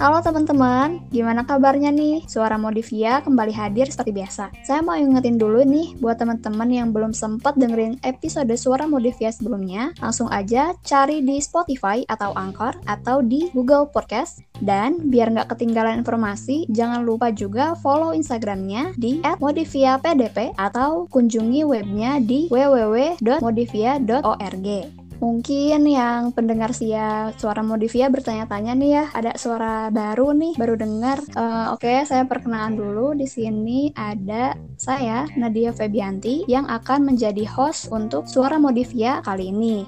Halo teman-teman, gimana kabarnya nih? Suara Modivia kembali hadir seperti biasa. Saya mau ingetin dulu nih, buat teman-teman yang belum sempat dengerin episode Suara Modivia sebelumnya, langsung aja cari di Spotify atau Anchor atau di Google Podcast. Dan biar nggak ketinggalan informasi, jangan lupa juga follow Instagramnya di @modiviapdp atau kunjungi webnya di www.modivia.org. Mungkin yang pendengar sia suara Modivia bertanya-tanya nih ya, ada suara baru nih, baru dengar. Uh, Oke, okay, saya perkenalan dulu. Di sini ada saya Nadia Febianti yang akan menjadi host untuk suara Modivia kali ini.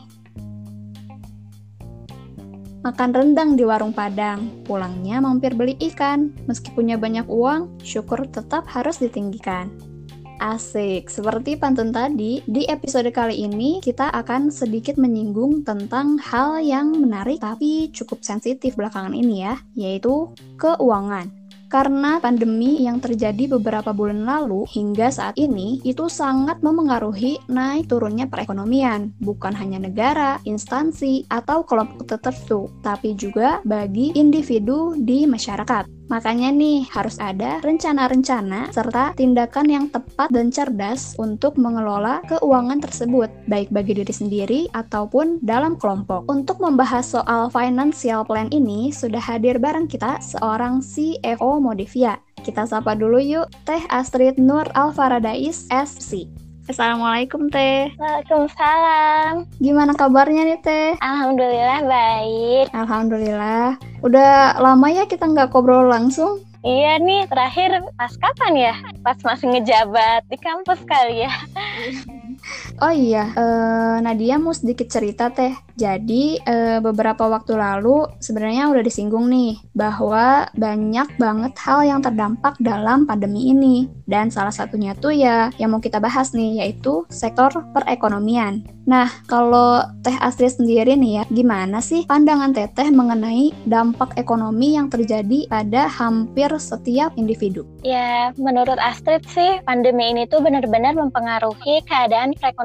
Makan rendang di warung Padang, pulangnya mampir beli ikan. Meski punya banyak uang, syukur tetap harus ditinggikan. Asik, seperti pantun tadi, di episode kali ini kita akan sedikit menyinggung tentang hal yang menarik tapi cukup sensitif belakangan ini ya, yaitu keuangan. Karena pandemi yang terjadi beberapa bulan lalu hingga saat ini itu sangat memengaruhi naik turunnya perekonomian, bukan hanya negara, instansi, atau kelompok tertentu, tapi juga bagi individu di masyarakat. Makanya nih, harus ada rencana-rencana serta tindakan yang tepat dan cerdas untuk mengelola keuangan tersebut, baik bagi diri sendiri ataupun dalam kelompok. Untuk membahas soal financial plan ini, sudah hadir bareng kita seorang CFO Modivia. Kita sapa dulu yuk, Teh Astrid Nur Alfaradais, SC. Assalamualaikum Teh. Waalaikumsalam. Gimana kabarnya nih Teh? Alhamdulillah baik. Alhamdulillah. Udah lama ya kita nggak ngobrol langsung? Iya nih, terakhir pas kapan ya? Pas masih ngejabat di kampus kali ya. Oh iya, uh, Nadia mau sedikit cerita teh. Jadi uh, beberapa waktu lalu sebenarnya udah disinggung nih bahwa banyak banget hal yang terdampak dalam pandemi ini. Dan salah satunya tuh ya yang mau kita bahas nih yaitu sektor perekonomian. Nah, kalau Teh Astrid sendiri nih ya, gimana sih pandangan Teteh mengenai dampak ekonomi yang terjadi pada hampir setiap individu? Ya, menurut Astrid sih pandemi ini tuh benar-benar mempengaruhi keadaan perekonomian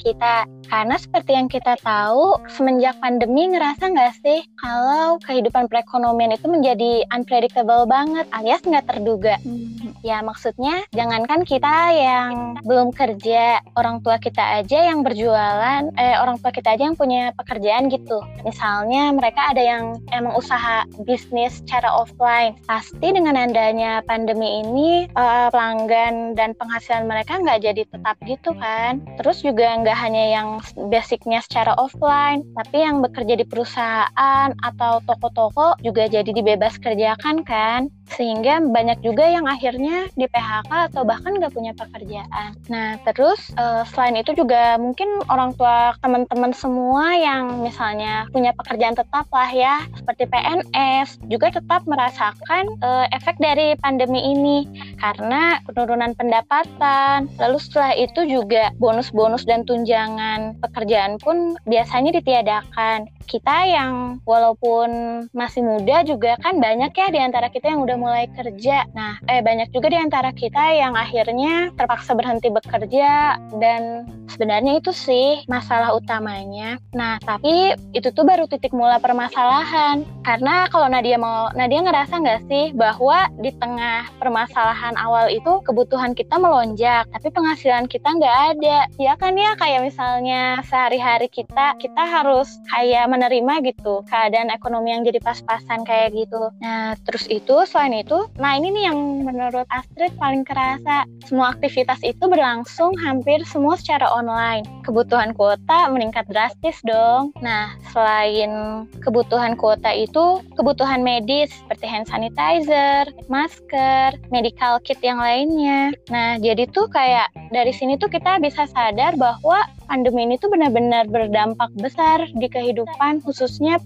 kita. Karena seperti yang kita tahu, semenjak pandemi ngerasa nggak sih kalau kehidupan perekonomian itu menjadi unpredictable banget alias nggak terduga. Hmm. Ya maksudnya jangankan kita yang belum kerja, orang tua kita aja yang berjualan, eh orang tua kita aja yang punya pekerjaan gitu. Misalnya mereka ada yang emang usaha bisnis secara offline. Pasti dengan adanya pandemi ini uh, pelanggan dan penghasilan mereka nggak jadi tetap gitu kan. Terus juga nggak hanya yang basicnya secara offline, tapi yang bekerja di perusahaan atau toko-toko juga jadi dibebas kerjakan kan, sehingga banyak juga yang akhirnya di PHK atau bahkan nggak punya pekerjaan. Nah terus uh, selain itu juga mungkin orang tua teman-teman semua yang misalnya punya pekerjaan tetap lah ya, seperti PNS juga tetap merasakan uh, efek dari pandemi ini karena penurunan pendapatan. Lalu setelah itu juga bonus-bonus dan tunjangan pekerjaan pun biasanya ditiadakan. Kita yang walaupun masih muda juga kan banyak ya di antara kita yang udah mulai kerja. Nah, eh banyak juga di antara kita yang akhirnya terpaksa berhenti bekerja dan sebenarnya itu sih masalah utamanya. Nah, tapi itu tuh baru titik mula permasalahan. Karena kalau Nadia mau, Nadia ngerasa nggak sih bahwa di tengah permasalahan awal itu kebutuhan kita melonjak, tapi penghasilan kita nggak ada. Ya kan ya, kayak misalnya sehari-hari kita, kita harus kayak menerima gitu keadaan ekonomi yang jadi pas-pasan kayak gitu. Nah, terus itu selain itu, nah ini nih yang menurut Astrid paling kerasa. Semua aktivitas itu berlangsung hampir semua secara online. Kebutuhan kuota meningkat drastis dong. Nah, selain kebutuhan kuota itu, kebutuhan medis seperti hand sanitizer, masker, medical kit yang lainnya. Nah, jadi tuh kayak dari sini tuh kita bisa sadar bahwa pandemi ini tuh benar-benar berdampak besar di kehidupan khususnya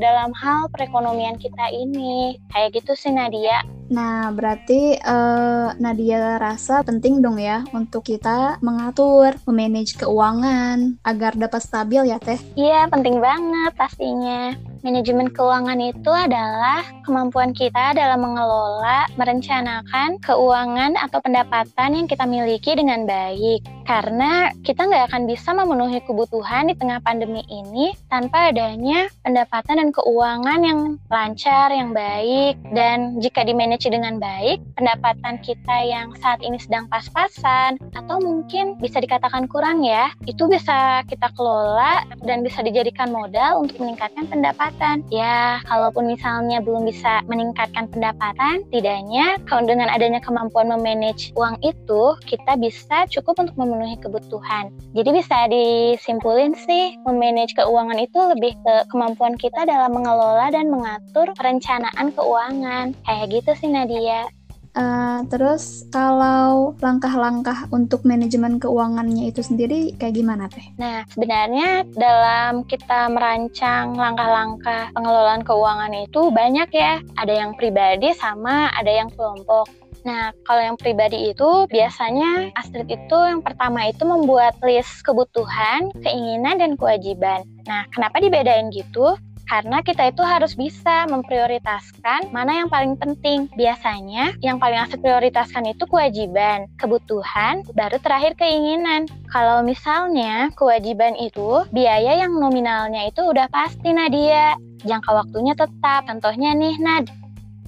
dalam hal perekonomian kita ini. Kayak gitu sih Nadia. Nah, berarti uh, Nadia rasa penting dong ya untuk kita mengatur, memanage keuangan agar dapat stabil ya Teh? Iya, penting banget pastinya. Manajemen keuangan itu adalah kemampuan kita dalam mengelola, merencanakan keuangan atau pendapatan yang kita miliki dengan baik. Karena kita nggak akan bisa memenuhi kebutuhan di tengah pandemi ini tanpa adanya pendapatan dan keuangan yang lancar, yang baik. Dan jika dimanage dengan baik, pendapatan kita yang saat ini sedang pas-pasan atau mungkin bisa dikatakan kurang ya, itu bisa kita kelola dan bisa dijadikan modal untuk meningkatkan pendapatan pendapatan. Ya, kalaupun misalnya belum bisa meningkatkan pendapatan, tidaknya kalau dengan adanya kemampuan memanage uang itu, kita bisa cukup untuk memenuhi kebutuhan. Jadi bisa disimpulin sih, memanage keuangan itu lebih ke kemampuan kita dalam mengelola dan mengatur perencanaan keuangan. Kayak gitu sih Nadia. Uh, terus kalau langkah-langkah untuk manajemen keuangannya itu sendiri kayak gimana teh? Nah sebenarnya dalam kita merancang langkah-langkah pengelolaan keuangan itu banyak ya. Ada yang pribadi sama ada yang kelompok. Nah, kalau yang pribadi itu biasanya Astrid itu yang pertama itu membuat list kebutuhan, keinginan, dan kewajiban. Nah, kenapa dibedain gitu? Karena kita itu harus bisa memprioritaskan mana yang paling penting. Biasanya yang paling harus prioritaskan itu kewajiban, kebutuhan, baru terakhir keinginan. Kalau misalnya kewajiban itu biaya yang nominalnya itu udah pasti Nadia, jangka waktunya tetap. Contohnya nih Nad,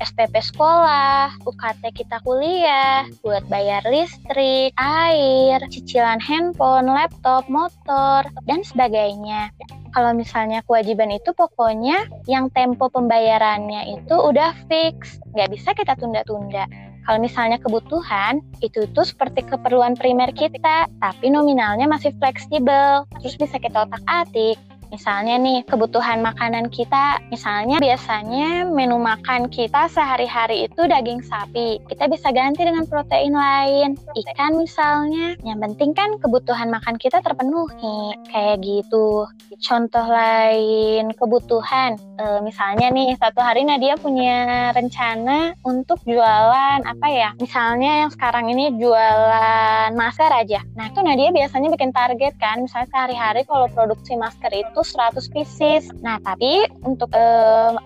SPP sekolah, UKT kita kuliah, buat bayar listrik, air, cicilan handphone, laptop, motor, dan sebagainya kalau misalnya kewajiban itu pokoknya yang tempo pembayarannya itu udah fix, nggak bisa kita tunda-tunda. Kalau misalnya kebutuhan, itu itu seperti keperluan primer kita, tapi nominalnya masih fleksibel, terus bisa kita otak-atik. Misalnya nih, kebutuhan makanan kita, misalnya biasanya menu makan kita sehari-hari itu daging sapi. Kita bisa ganti dengan protein lain, ikan misalnya. Yang penting kan kebutuhan makan kita terpenuhi, kayak gitu. Contoh lain kebutuhan, e, misalnya nih satu hari Nadia punya rencana untuk jualan apa ya? Misalnya yang sekarang ini jualan masker aja. Nah itu Nadia biasanya bikin target kan, misalnya sehari-hari kalau produksi masker itu 100 pieces. Nah, tapi untuk e,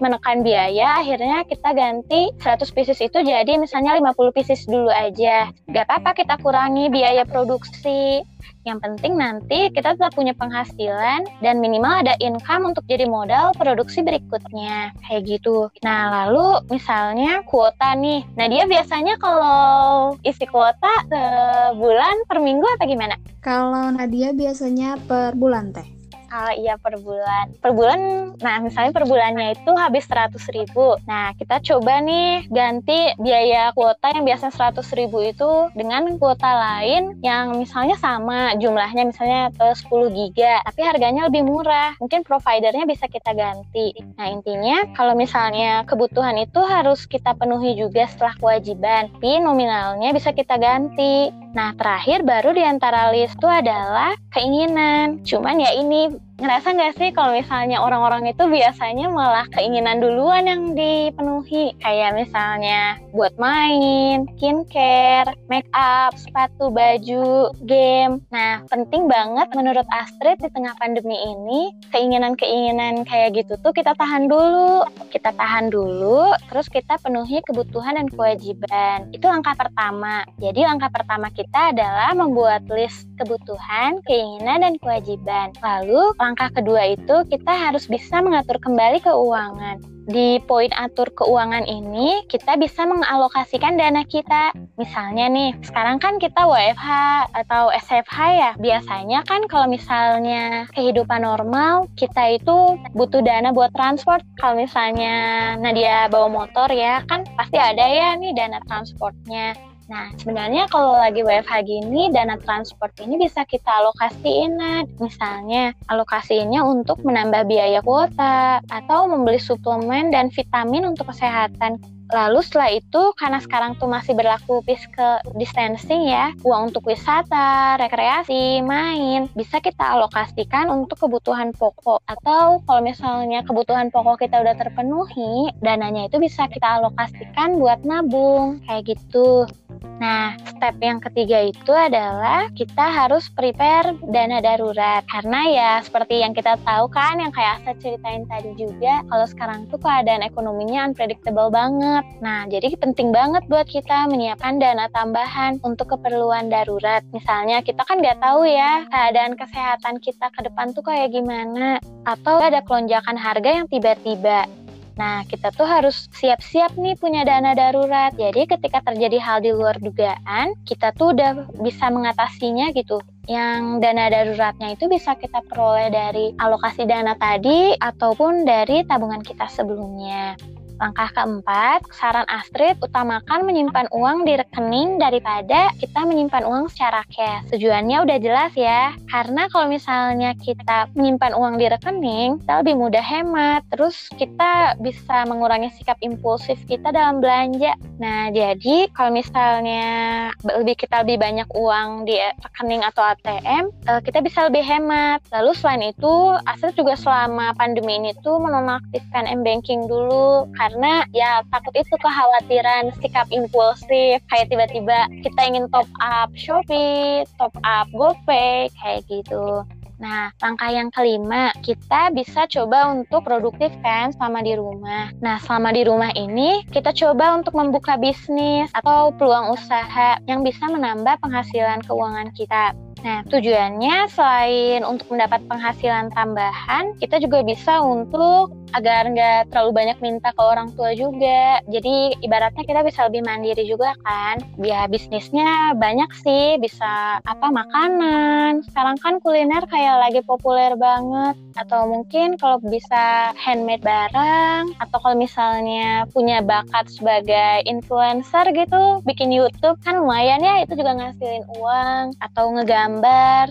menekan biaya akhirnya kita ganti 100 pieces itu jadi misalnya 50 pieces dulu aja. Gak apa-apa kita kurangi biaya produksi. Yang penting nanti kita tetap punya penghasilan dan minimal ada income untuk jadi modal produksi berikutnya. Kayak gitu. Nah, lalu misalnya kuota nih. Nah, dia biasanya kalau isi kuota sebulan per minggu apa gimana? Kalau Nadia biasanya per bulan teh. Oh iya per bulan. Per bulan, nah misalnya per bulannya itu habis 100 ribu. Nah kita coba nih ganti biaya kuota yang biasa 100 ribu itu dengan kuota lain yang misalnya sama jumlahnya misalnya 10 giga, tapi harganya lebih murah. Mungkin providernya bisa kita ganti. Nah intinya kalau misalnya kebutuhan itu harus kita penuhi juga setelah kewajiban, tapi nominalnya bisa kita ganti. Nah, terakhir baru di antara list itu adalah keinginan. Cuman ya ini ngerasa nggak sih kalau misalnya orang-orang itu biasanya malah keinginan duluan yang dipenuhi kayak misalnya buat main, skincare, make up, sepatu, baju, game. Nah penting banget menurut Astrid di tengah pandemi ini keinginan-keinginan kayak gitu tuh kita tahan dulu, kita tahan dulu, terus kita penuhi kebutuhan dan kewajiban. Itu langkah pertama. Jadi langkah pertama kita adalah membuat list kebutuhan, keinginan dan kewajiban. Lalu langkah kedua itu kita harus bisa mengatur kembali keuangan. Di poin atur keuangan ini, kita bisa mengalokasikan dana kita. Misalnya nih, sekarang kan kita WFH atau SFH ya. Biasanya kan kalau misalnya kehidupan normal, kita itu butuh dana buat transport. Kalau misalnya Nadia bawa motor ya, kan pasti ada ya nih dana transportnya. Nah, sebenarnya kalau lagi WFH gini, dana transport ini bisa kita alokasiin, misalnya alokasinya untuk menambah biaya kuota atau membeli suplemen dan vitamin untuk kesehatan. Lalu setelah itu, karena sekarang tuh masih berlaku physical distancing ya, uang untuk wisata, rekreasi, main, bisa kita alokasikan untuk kebutuhan pokok. Atau kalau misalnya kebutuhan pokok kita udah terpenuhi, dananya itu bisa kita alokasikan buat nabung, kayak gitu. Nah, step yang ketiga itu adalah kita harus prepare dana darurat. Karena ya seperti yang kita tahu kan, yang kayak saya ceritain tadi juga, kalau sekarang tuh keadaan ekonominya unpredictable banget. Nah, jadi penting banget buat kita menyiapkan dana tambahan untuk keperluan darurat. Misalnya kita kan nggak tahu ya keadaan kesehatan kita ke depan tuh kayak gimana. Atau ada kelonjakan harga yang tiba-tiba. Nah, kita tuh harus siap-siap nih punya dana darurat. Jadi ketika terjadi hal di luar dugaan, kita tuh udah bisa mengatasinya gitu. Yang dana daruratnya itu bisa kita peroleh dari alokasi dana tadi ataupun dari tabungan kita sebelumnya. Langkah keempat, saran Astrid utamakan menyimpan uang di rekening daripada kita menyimpan uang secara cash. Tujuannya udah jelas ya, karena kalau misalnya kita menyimpan uang di rekening, kita lebih mudah hemat, terus kita bisa mengurangi sikap impulsif kita dalam belanja. Nah, jadi kalau misalnya lebih kita lebih banyak uang di rekening atau ATM, eh, kita bisa lebih hemat. Lalu selain itu, Astrid juga selama pandemi ini tuh menonaktifkan m-banking dulu, karena ya takut itu kekhawatiran sikap impulsif kayak tiba-tiba kita ingin top up Shopee, top up GoPay kayak gitu. Nah, langkah yang kelima, kita bisa coba untuk produktif kan selama di rumah. Nah, selama di rumah ini, kita coba untuk membuka bisnis atau peluang usaha yang bisa menambah penghasilan keuangan kita. Nah, tujuannya selain untuk mendapat penghasilan tambahan, kita juga bisa untuk agar nggak terlalu banyak minta ke orang tua juga. Jadi ibaratnya kita bisa lebih mandiri juga kan. Ya bisnisnya banyak sih, bisa apa makanan. Sekarang kan kuliner kayak lagi populer banget. Atau mungkin kalau bisa handmade barang. Atau kalau misalnya punya bakat sebagai influencer gitu, bikin YouTube kan lumayan ya, itu juga ngasilin uang. Atau ngegambar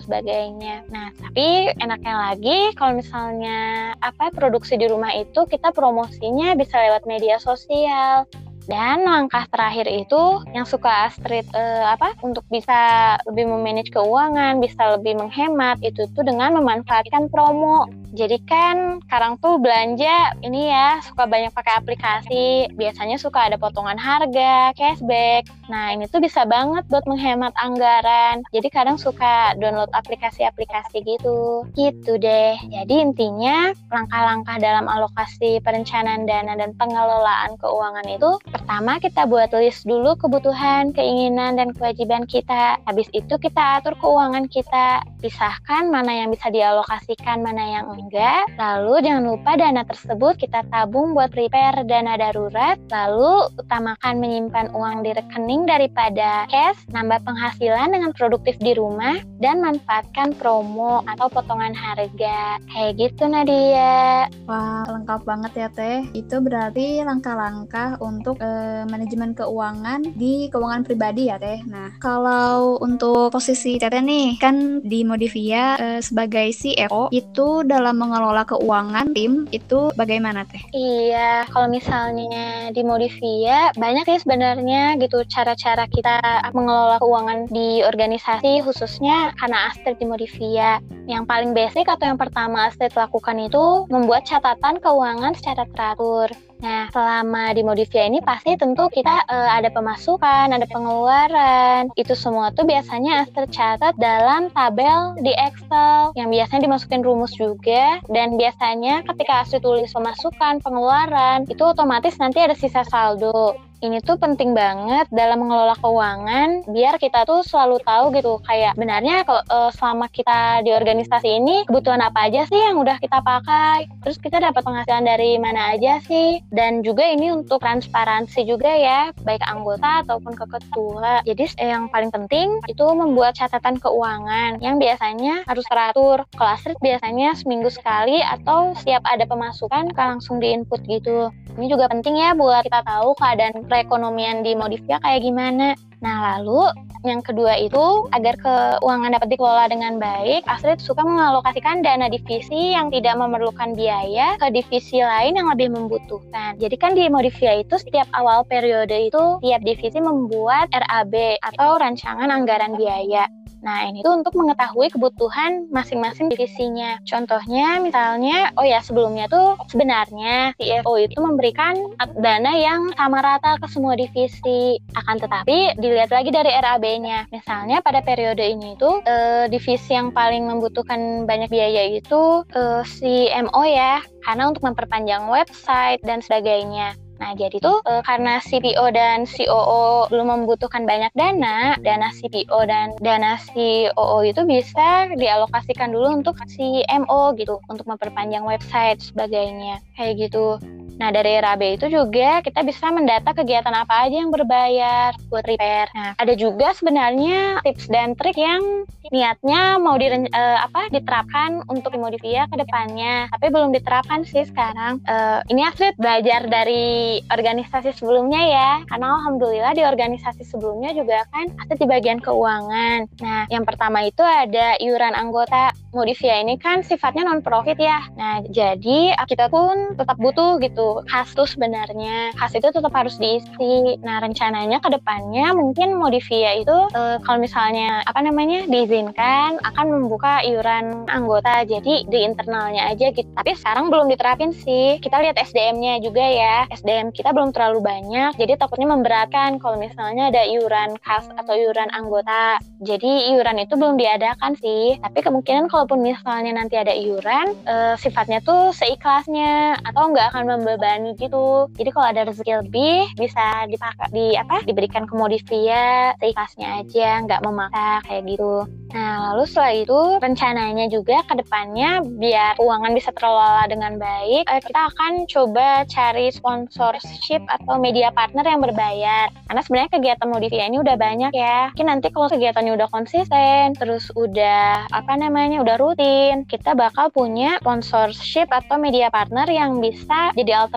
sebagainya. Nah tapi enaknya lagi kalau misalnya apa produksi di rumah itu kita promosinya bisa lewat media sosial. Dan langkah terakhir itu yang suka Astrid uh, apa untuk bisa lebih memanage keuangan, bisa lebih menghemat itu tuh dengan memanfaatkan promo. Jadi kan sekarang tuh belanja ini ya suka banyak pakai aplikasi, biasanya suka ada potongan harga, cashback. Nah ini tuh bisa banget buat menghemat anggaran. Jadi kadang suka download aplikasi-aplikasi gitu. Gitu deh. Jadi intinya langkah-langkah dalam alokasi perencanaan dana dan pengelolaan keuangan itu pertama kita buat list dulu kebutuhan, keinginan, dan kewajiban kita. Habis itu kita atur keuangan kita. Pisahkan mana yang bisa dialokasikan, mana yang enggak. Lalu jangan lupa dana tersebut kita tabung buat prepare dana darurat. Lalu utamakan menyimpan uang di rekening daripada cash, nambah penghasilan dengan produktif di rumah, dan manfaatkan promo atau potongan harga. Kayak gitu Nadia. Wah, lengkap banget ya Teh. Itu berarti langkah-langkah untuk eh, manajemen keuangan di keuangan pribadi ya Teh. Nah, kalau untuk posisi Teteh nih, kan di Modivia eh, sebagai CEO itu dalam dalam mengelola keuangan tim itu bagaimana teh? Iya, kalau misalnya di Modivia banyak ya sebenarnya gitu cara-cara kita mengelola keuangan di organisasi khususnya karena Astrid di Modivia. Yang paling basic atau yang pertama Astrid lakukan itu membuat catatan keuangan secara teratur. Nah, selama di Modivia ini pasti tentu kita uh, ada pemasukan, ada pengeluaran. Itu semua tuh biasanya tercatat dalam tabel di Excel yang biasanya dimasukin rumus juga dan biasanya ketika Astrid tulis pemasukan, pengeluaran, itu otomatis nanti ada sisa saldo ini tuh penting banget dalam mengelola keuangan biar kita tuh selalu tahu gitu kayak benarnya kalau uh, selama kita di organisasi ini kebutuhan apa aja sih yang udah kita pakai? Terus kita dapat penghasilan dari mana aja sih? Dan juga ini untuk transparansi juga ya baik anggota ataupun ke ketua. Jadi yang paling penting itu membuat catatan keuangan yang biasanya harus teratur. Kelas biasanya seminggu sekali atau setiap ada pemasukan langsung diinput gitu. Ini juga penting ya buat kita tahu keadaan perekonomian di Modivia kayak gimana. Nah, lalu yang kedua itu agar keuangan dapat dikelola dengan baik, Astrid suka mengalokasikan dana divisi yang tidak memerlukan biaya ke divisi lain yang lebih membutuhkan. Jadi kan di Modivia itu setiap awal periode itu tiap divisi membuat RAB atau rancangan anggaran biaya. Nah, ini tuh untuk mengetahui kebutuhan masing-masing divisinya. Contohnya misalnya, oh ya sebelumnya tuh sebenarnya CFO itu memberikan dana yang sama rata ke semua divisi. Akan tetapi dilihat lagi dari RAB-nya. Misalnya pada periode ini tuh eh, divisi yang paling membutuhkan banyak biaya itu eh, CMO ya, karena untuk memperpanjang website dan sebagainya. Nah, jadi tuh e, karena CPO dan COO belum membutuhkan banyak dana, dana CPO dan dana COO itu bisa dialokasikan dulu untuk CMO gitu, untuk memperpanjang website sebagainya. Kayak gitu. Nah, dari RAB itu juga kita bisa mendata kegiatan apa aja yang berbayar buat repair. Nah, ada juga sebenarnya tips dan trik yang niatnya mau di, uh, apa diterapkan untuk Modivia ke depannya, tapi belum diterapkan sih sekarang. Uh, ini Astrid belajar dari organisasi sebelumnya ya, karena alhamdulillah di organisasi sebelumnya juga kan Astrid di bagian keuangan. Nah, yang pertama itu ada iuran anggota Modivia ini kan sifatnya non profit ya. Nah, jadi kita pun tetap butuh gitu khas tuh sebenarnya. Khas itu tetap harus diisi. Nah, rencananya ke depannya mungkin Modivia itu e, kalau misalnya apa namanya diizinkan akan membuka iuran anggota. Jadi di internalnya aja gitu. Tapi sekarang belum diterapin sih. Kita lihat SDM-nya juga ya. SDM kita belum terlalu banyak. Jadi takutnya memberatkan kalau misalnya ada iuran khas atau iuran anggota. Jadi iuran itu belum diadakan sih. Tapi kemungkinan kalau kalaupun misalnya nanti ada iuran, uh, sifatnya tuh seikhlasnya atau nggak akan membebani gitu. Jadi kalau ada rezeki lebih bisa dipakai di apa? Diberikan ke modifia seikhlasnya aja, nggak memaksa kayak gitu. Nah lalu setelah itu rencananya juga ke depannya biar keuangan bisa terlola dengan baik, uh, kita akan coba cari sponsorship atau media partner yang berbayar. Karena sebenarnya kegiatan modifia ini udah banyak ya. Mungkin nanti kalau kegiatannya udah konsisten, terus udah apa namanya udah rutin, kita bakal punya sponsorship atau media partner yang bisa jadi alternatif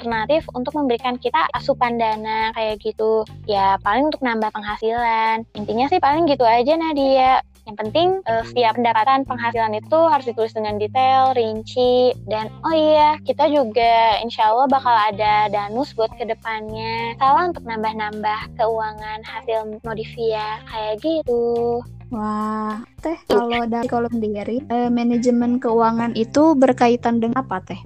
untuk memberikan kita asupan dana kayak gitu. Ya paling untuk nambah penghasilan. Intinya sih paling gitu aja Nadia. Yang penting uh, setiap pendapatan penghasilan itu harus ditulis dengan detail, rinci, dan oh iya kita juga insya Allah bakal ada danus buat ke depannya. Salah untuk nambah-nambah keuangan hasil modifia kayak gitu. Wah, Teh, kalau dari kalau sendiri, eh, manajemen keuangan itu berkaitan dengan apa, Teh?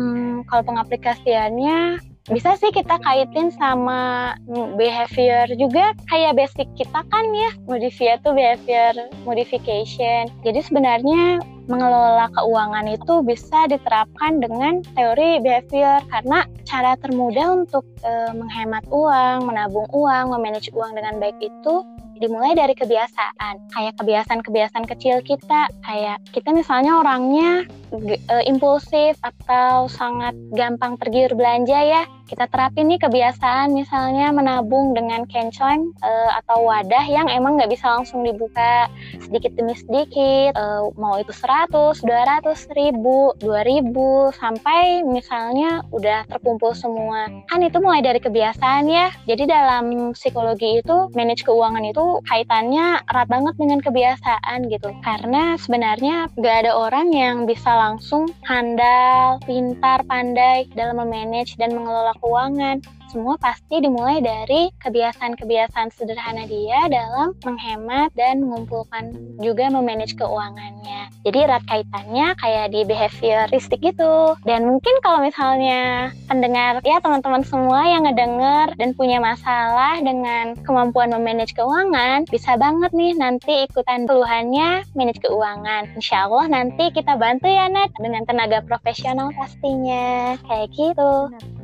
Hmm, kalau pengaplikasiannya bisa sih kita kaitin sama behavior juga. Kayak basic kita kan ya modifia tuh behavior modification. Jadi sebenarnya mengelola keuangan itu bisa diterapkan dengan teori behavior. Karena cara termudah untuk e, menghemat uang, menabung uang, memanage uang dengan baik itu dimulai dari kebiasaan. Kayak kebiasaan-kebiasaan kecil kita. Kayak kita misalnya orangnya uh, impulsif atau sangat gampang tergiur belanja ya. Kita terapin nih kebiasaan misalnya menabung dengan kenceleng uh, atau wadah yang emang nggak bisa langsung dibuka sedikit demi sedikit. Uh, mau itu 100, 200, 1000, 2000 sampai misalnya udah terkumpul semua. Kan itu mulai dari kebiasaan ya. Jadi dalam psikologi itu manage keuangan itu kaitannya erat banget dengan kebiasaan gitu. Karena sebenarnya nggak ada orang yang bisa langsung handal, pintar, pandai dalam memanage dan mengelola keuangan. Semua pasti dimulai dari kebiasaan-kebiasaan sederhana dia dalam menghemat dan mengumpulkan juga memanage keuangannya. Jadi erat kaitannya kayak di behavioristik gitu. Dan mungkin kalau misalnya pendengar ya teman-teman semua yang ngedenger dan punya masalah dengan kemampuan memanage keuangan, bisa banget nih nanti ikutan keluhannya manage keuangan. Insya Allah nanti kita bantu ya Nat dengan tenaga profesional pastinya. Kayak gitu.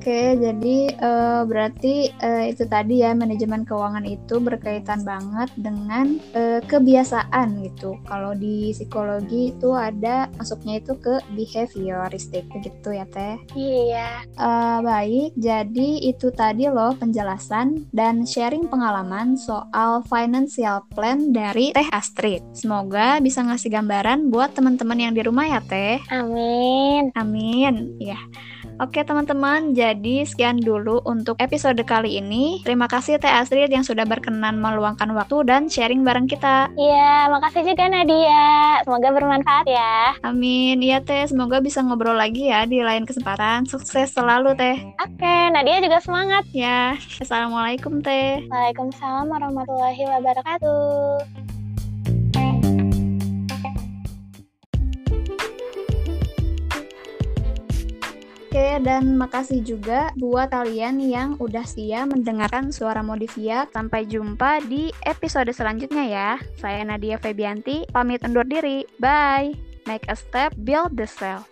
Oke, jadi uh, berarti uh, itu tadi ya manajemen keuangan itu berkaitan banget dengan uh, kebiasaan gitu. Kalau di psikologi itu ada masuknya itu ke behavioristik begitu ya Teh? Iya. Uh, baik, jadi itu tadi loh penjelasan dan sharing pengalaman soal financial plan dari Teh Astrid. Semoga bisa ngasih gambaran buat teman-teman yang di rumah ya Teh. Amin. Amin. Ya. Oke teman-teman, jadi sekian dulu untuk episode kali ini. Terima kasih Teh Astrid yang sudah berkenan meluangkan waktu dan sharing bareng kita. Iya, makasih juga Nadia. Semoga bermanfaat ya. Amin. Iya Teh, semoga bisa ngobrol lagi ya di lain kesempatan. Sukses selalu Teh. Oke, Nadia juga semangat. Ya, Assalamualaikum Teh. Waalaikumsalam warahmatullahi wabarakatuh. Oke, dan makasih juga buat kalian yang udah setia mendengarkan suara Modivia. Sampai jumpa di episode selanjutnya ya. Saya Nadia Febianti, pamit undur diri. Bye. Make a step, build the cell.